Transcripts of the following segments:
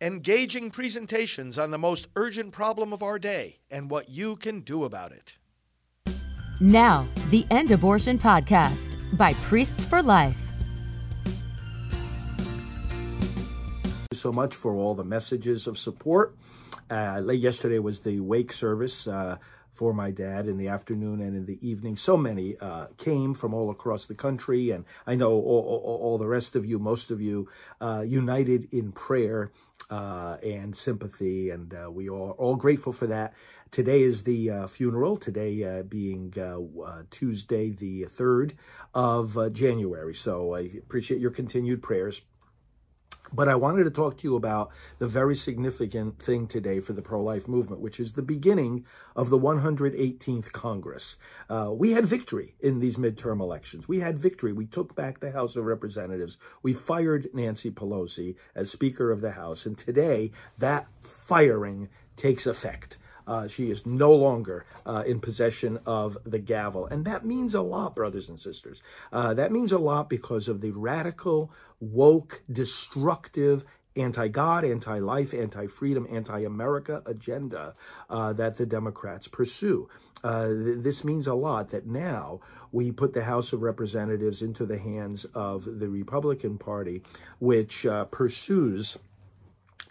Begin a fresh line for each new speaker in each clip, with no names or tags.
engaging presentations on the most urgent problem of our day and what you can do about it.
Now, the End Abortion Podcast by Priests for Life.
Thank you so much for all the messages of support. Uh, late yesterday was the wake service uh, for my dad in the afternoon and in the evening. So many uh, came from all across the country, and I know all, all, all the rest of you, most of you, uh, united in prayer uh, and sympathy, and uh, we are all grateful for that. Today is the uh, funeral, today uh, being Tuesday, the 3rd of January. So I appreciate your continued prayers. But I wanted to talk to you about the very significant thing today for the pro life movement, which is the beginning of the 118th Congress. Uh, we had victory in these midterm elections. We had victory. We took back the House of Representatives. We fired Nancy Pelosi as Speaker of the House. And today, that firing takes effect. Uh, she is no longer uh, in possession of the gavel. And that means a lot, brothers and sisters. Uh, that means a lot because of the radical, woke, destructive, anti God, anti life, anti freedom, anti America agenda uh, that the Democrats pursue. Uh, th- this means a lot that now we put the House of Representatives into the hands of the Republican Party, which uh, pursues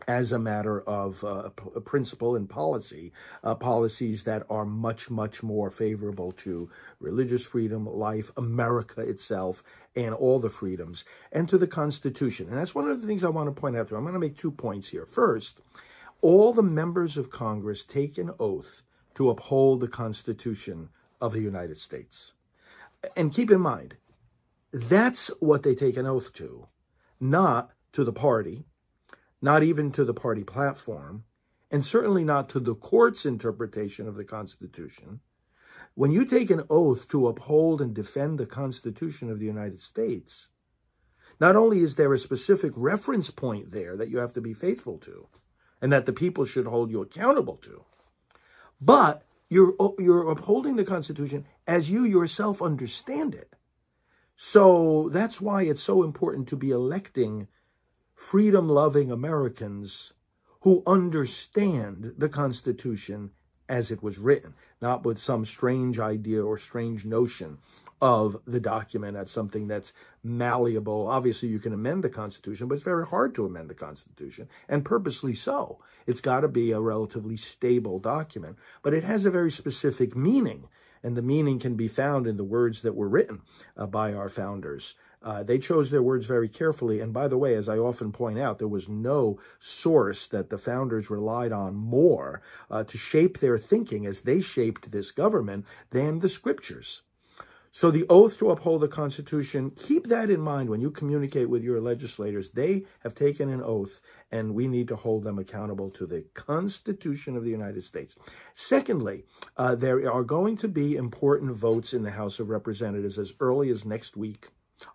as a matter of uh, principle and policy, uh, policies that are much, much more favorable to religious freedom, life, America itself, and all the freedoms, and to the Constitution. And that's one of the things I want to point out to. I'm going to make two points here. First, all the members of Congress take an oath to uphold the Constitution of the United States. And keep in mind, that's what they take an oath to, not to the party, not even to the party platform, and certainly not to the court's interpretation of the Constitution. When you take an oath to uphold and defend the Constitution of the United States, not only is there a specific reference point there that you have to be faithful to, and that the people should hold you accountable to, but you're, uh, you're upholding the Constitution as you yourself understand it. So that's why it's so important to be electing freedom loving Americans who understand the Constitution as it was written, not with some strange idea or strange notion of the document as something that's malleable. Obviously, you can amend the Constitution, but it's very hard to amend the Constitution, and purposely so. It's got to be a relatively stable document, but it has a very specific meaning, and the meaning can be found in the words that were written uh, by our founders. Uh, they chose their words very carefully. And by the way, as I often point out, there was no source that the founders relied on more uh, to shape their thinking as they shaped this government than the scriptures. So the oath to uphold the Constitution, keep that in mind when you communicate with your legislators. They have taken an oath, and we need to hold them accountable to the Constitution of the United States. Secondly, uh, there are going to be important votes in the House of Representatives as early as next week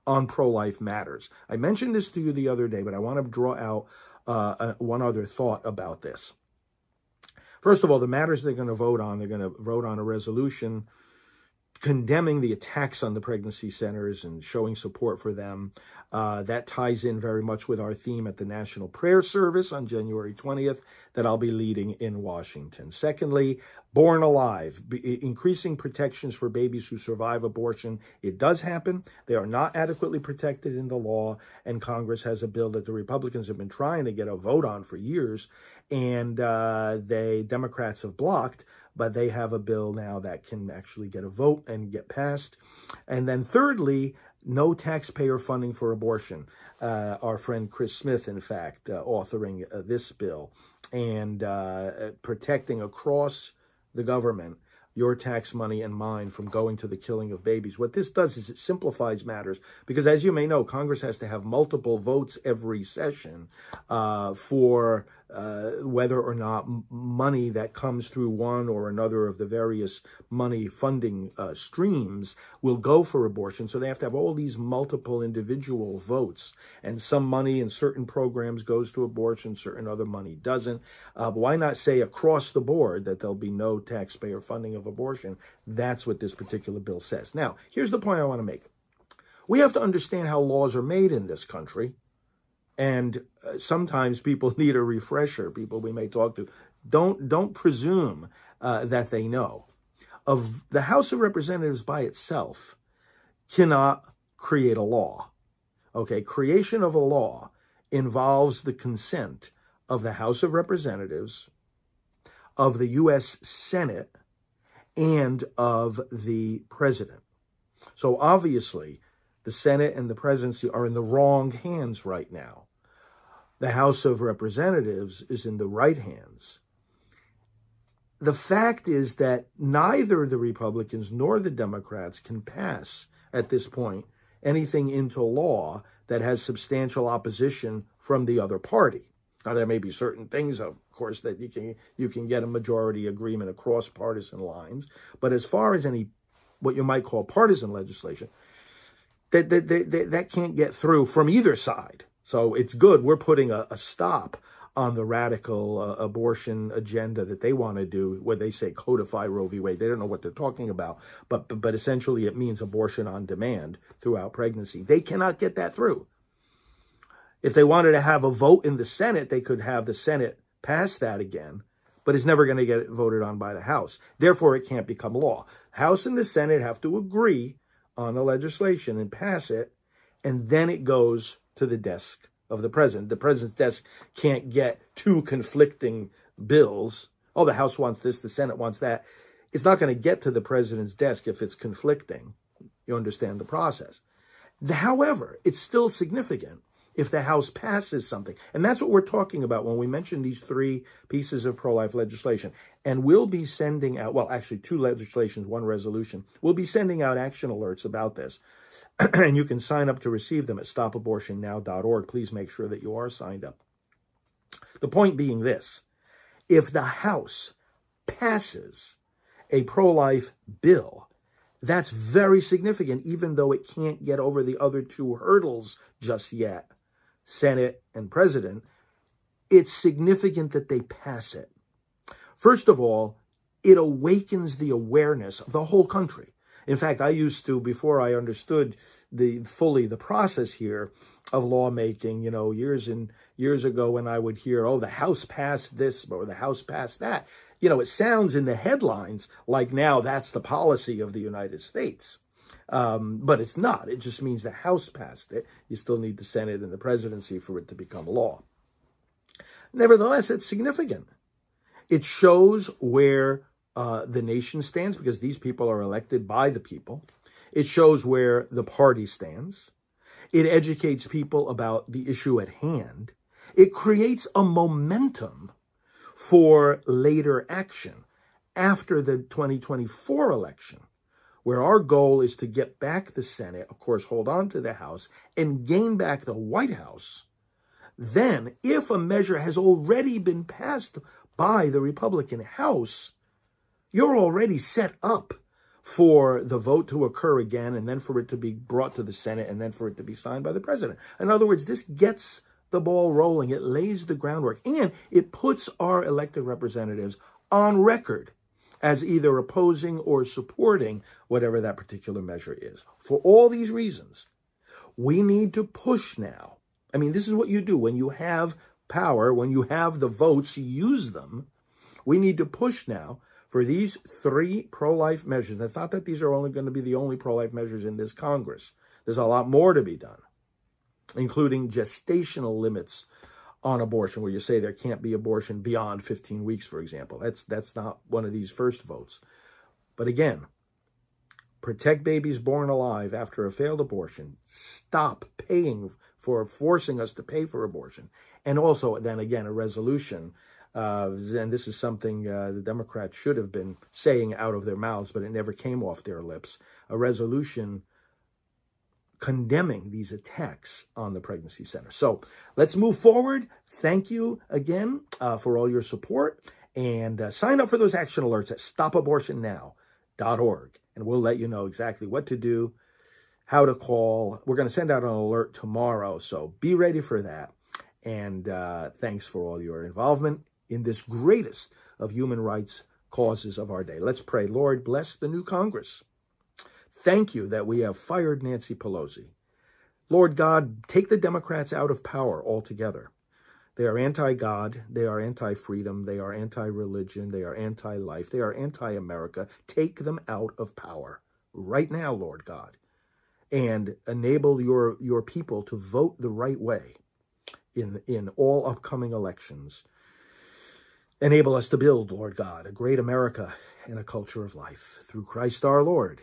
on pro life matters. I mentioned this to you the other day, but I want to draw out uh, uh, one other thought about this. First of all, the matters they're going to vote on, they're going to vote on a resolution condemning the attacks on the pregnancy centers and showing support for them. Uh, that ties in very much with our theme at the National Prayer Service on January 20th that I'll be leading in Washington. Secondly, Born Alive, increasing protections for babies who survive abortion. It does happen. They are not adequately protected in the law, and Congress has a bill that the Republicans have been trying to get a vote on for years, and uh, Democrats have blocked but they have a bill now that can actually get a vote and get passed. And then thirdly, no taxpayer funding for abortion. Uh, our friend Chris Smith, in fact, uh, authoring uh, this bill and uh, protecting across the government your tax money and mine from going to the killing of babies. What this does is it simplifies matters because, as you may know, Congress has to have multiple votes every session uh, for uh, whether or not money that comes through one or another of the various money funding uh, streams will go for abortion. So they have to have all these multiple individual votes, and some money in certain programs goes to abortion, certain other money doesn't. Uh, why not say across the board that there'll be no taxpayer funding of abortion? That's what this particular bill says. Now, here's the point I want to make. We have to understand how laws are made in this country and uh, sometimes people need a refresher. People we may talk to don't don't presume uh, that they know. Of the House of Representatives by itself cannot create a law. Okay, creation of a law involves the consent of the House of Representatives, of the U.S. Senate, and of the President. So obviously, the Senate and the presidency are in the wrong hands right now. The House of Representatives is in the right hands. The fact is that neither the Republicans nor the Democrats can pass at this point anything into law that has substantial opposition from the other party. Now there may be certain things, of course, that you can you can get a majority agreement across partisan lines, but as far as any what you might call partisan legislation, that that, that, that can't get through from either side. So it's good. We're putting a, a stop on the radical uh, abortion agenda that they want to do, where they say codify Roe v. Wade. They don't know what they're talking about, but, but but essentially it means abortion on demand throughout pregnancy. They cannot get that through. If they wanted to have a vote in the Senate, they could have the Senate pass that again, but it's never going to get voted on by the House. Therefore, it can't become law. House and the Senate have to agree on the legislation and pass it, and then it goes to the desk of the president. The president's desk can't get two conflicting bills. Oh, the House wants this, the Senate wants that. It's not going to get to the president's desk if it's conflicting. You understand the process. However, it's still significant if the House passes something. And that's what we're talking about when we mention these three pieces of pro life legislation. And we'll be sending out, well, actually, two legislations, one resolution. We'll be sending out action alerts about this. and you can sign up to receive them at stopabortionnow.org. Please make sure that you are signed up. The point being this if the House passes a pro life bill, that's very significant, even though it can't get over the other two hurdles just yet Senate and President. It's significant that they pass it. First of all, it awakens the awareness of the whole country in fact, I used to, before I understood the fully the process here of lawmaking, you know, years and years ago when I would hear, oh, the House passed this or the House passed that, you know, it sounds in the headlines like now that's the policy of the United States. Um, but it's not. It just means the House passed it. You still need the Senate and the presidency for it to become law. Nevertheless, it's significant. It shows where uh, the nation stands because these people are elected by the people. It shows where the party stands. It educates people about the issue at hand. It creates a momentum for later action after the 2024 election, where our goal is to get back the Senate, of course, hold on to the House, and gain back the White House. Then, if a measure has already been passed by the Republican House, you're already set up for the vote to occur again and then for it to be brought to the Senate and then for it to be signed by the president. In other words, this gets the ball rolling. It lays the groundwork and it puts our elected representatives on record as either opposing or supporting whatever that particular measure is. For all these reasons, we need to push now. I mean, this is what you do when you have power, when you have the votes, use them. We need to push now for these three pro-life measures, it's not that these are only going to be the only pro-life measures in this Congress. There's a lot more to be done, including gestational limits on abortion, where you say there can't be abortion beyond 15 weeks, for example. That's that's not one of these first votes. But again, protect babies born alive after a failed abortion. Stop paying for forcing us to pay for abortion. And also, then again, a resolution uh, and this is something uh, the Democrats should have been saying out of their mouths, but it never came off their lips. A resolution condemning these attacks on the pregnancy center. So let's move forward. Thank you again uh, for all your support. And uh, sign up for those action alerts at stopabortionnow.org. And we'll let you know exactly what to do, how to call. We're going to send out an alert tomorrow. So be ready for that. And uh, thanks for all your involvement in this greatest of human rights causes of our day. Let's pray. Lord, bless the new Congress. Thank you that we have fired Nancy Pelosi. Lord God, take the Democrats out of power altogether. They are anti God. They are anti freedom. They are anti religion. They are anti life. They are anti America. Take them out of power right now, Lord God, and enable your, your people to vote the right way in, in all upcoming elections. Enable us to build, Lord God, a great America and a culture of life. Through Christ our Lord.